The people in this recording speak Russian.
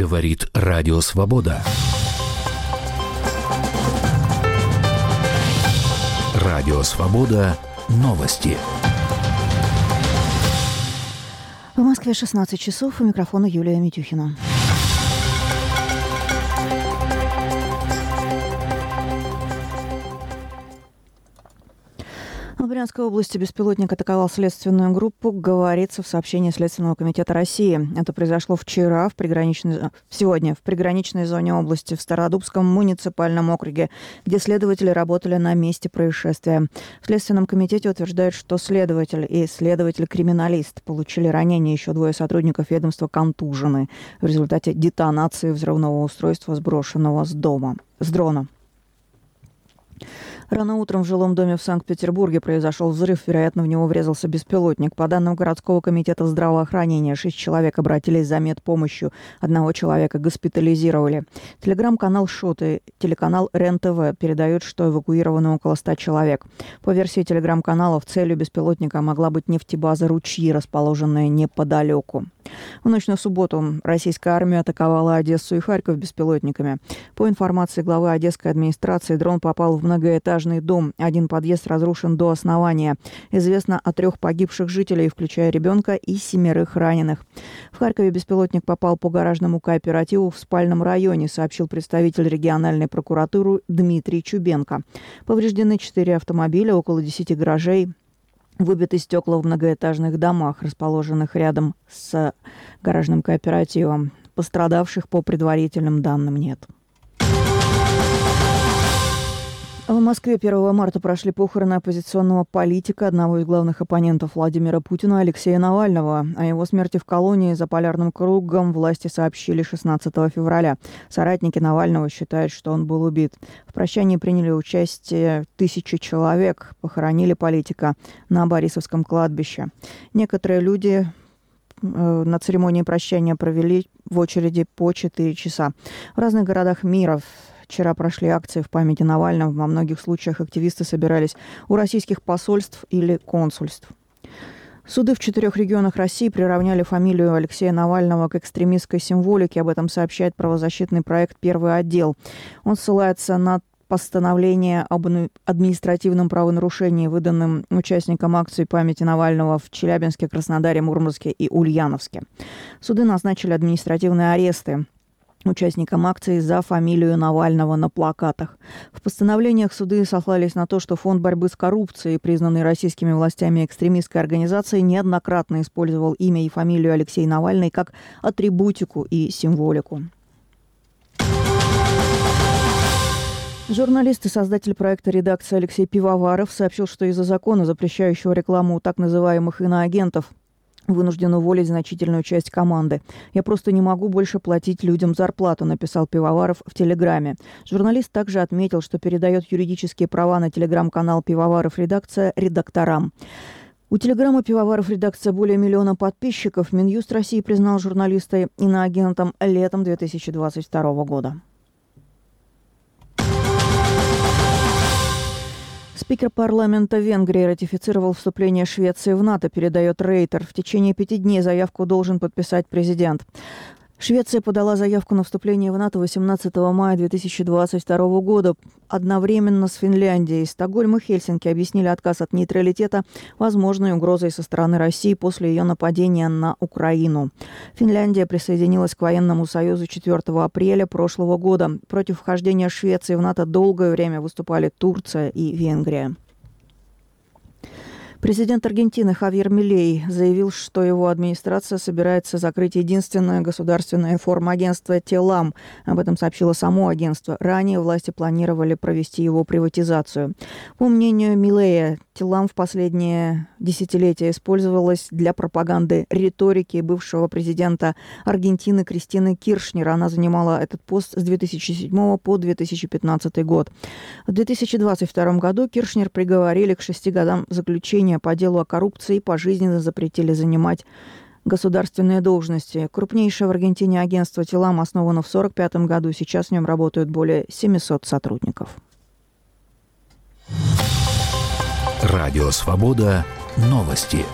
Говорит Радио Свобода. Радио Свобода. Новости. В Москве 16 часов. У микрофона Юлия Митюхина. В Брянской области беспилотник атаковал следственную группу, говорится в сообщении Следственного комитета России. Это произошло вчера, в приграничной, сегодня, в приграничной зоне области, в Стародубском муниципальном округе, где следователи работали на месте происшествия. В Следственном комитете утверждают, что следователь и следователь-криминалист получили ранения. Еще двое сотрудников ведомства контужены в результате детонации взрывного устройства, сброшенного с дома, с дрона. Рано утром в жилом доме в Санкт-Петербурге произошел взрыв. Вероятно, в него врезался беспилотник. По данным городского комитета здравоохранения, шесть человек обратились за медпомощью. Одного человека госпитализировали. Телеграм-канал «Шот» и телеканал РЕН-ТВ передают, что эвакуированы около ста человек. По версии телеграм-каналов, целью беспилотника могла быть нефтебаза «Ручьи», расположенная неподалеку. В ночь на субботу российская армия атаковала Одессу и Харьков беспилотниками. По информации главы Одесской администрации, дрон попал в многоэтажный многоэтажный дом. Один подъезд разрушен до основания. Известно о трех погибших жителей, включая ребенка и семерых раненых. В Харькове беспилотник попал по гаражному кооперативу в спальном районе, сообщил представитель региональной прокуратуры Дмитрий Чубенко. Повреждены четыре автомобиля, около десяти гаражей, Выбиты стекла в многоэтажных домах, расположенных рядом с гаражным кооперативом. Пострадавших по предварительным данным нет. В Москве 1 марта прошли похороны оппозиционного политика, одного из главных оппонентов Владимира Путина, Алексея Навального. О его смерти в колонии за полярным кругом власти сообщили 16 февраля. Соратники Навального считают, что он был убит. В прощании приняли участие тысячи человек, похоронили политика на Борисовском кладбище. Некоторые люди э, на церемонии прощания провели в очереди по 4 часа. В разных городах мира Вчера прошли акции в памяти Навального. Во многих случаях активисты собирались у российских посольств или консульств. Суды в четырех регионах России приравняли фамилию Алексея Навального к экстремистской символике. Об этом сообщает правозащитный проект «Первый отдел». Он ссылается на постановление об административном правонарушении, выданным участникам акции памяти Навального в Челябинске, Краснодаре, Мурманске и Ульяновске. Суды назначили административные аресты участникам акции за фамилию Навального на плакатах. В постановлениях суды сослались на то, что Фонд борьбы с коррупцией, признанный российскими властями экстремистской организацией, неоднократно использовал имя и фамилию Алексей Навальный как атрибутику и символику. Журналист и создатель проекта редакции Алексей Пивоваров сообщил, что из-за закона, запрещающего рекламу так называемых иноагентов, вынужден уволить значительную часть команды. Я просто не могу больше платить людям зарплату, написал Пивоваров в Телеграме. Журналист также отметил, что передает юридические права на телеграм-канал Пивоваров редакция редакторам. У телеграмма «Пивоваров» редакция более миллиона подписчиков. Минюст России признал журналиста иноагентом летом 2022 года. Спикер парламента Венгрии ратифицировал вступление Швеции в НАТО, передает Рейтер. В течение пяти дней заявку должен подписать президент. Швеция подала заявку на вступление в НАТО 18 мая 2022 года одновременно с Финляндией. Стокгольм и Хельсинки объяснили отказ от нейтралитета возможной угрозой со стороны России после ее нападения на Украину. Финляндия присоединилась к военному союзу 4 апреля прошлого года. Против вхождения Швеции в НАТО долгое время выступали Турция и Венгрия. Президент Аргентины Хавьер Милей заявил, что его администрация собирается закрыть единственное государственное формагентство «Телам». Об этом сообщило само агентство. Ранее власти планировали провести его приватизацию. По мнению Милея, «Телам» в последние десятилетия использовалась для пропаганды риторики бывшего президента Аргентины Кристины Киршнера. Она занимала этот пост с 2007 по 2015 год. В 2022 году Киршнер приговорили к шести годам заключения по делу о коррупции пожизненно запретили занимать государственные должности. Крупнейшее в Аргентине агентство «Телам» основано в 1945 году. Сейчас в нем работают более 700 сотрудников. Радио «Свобода». Новости.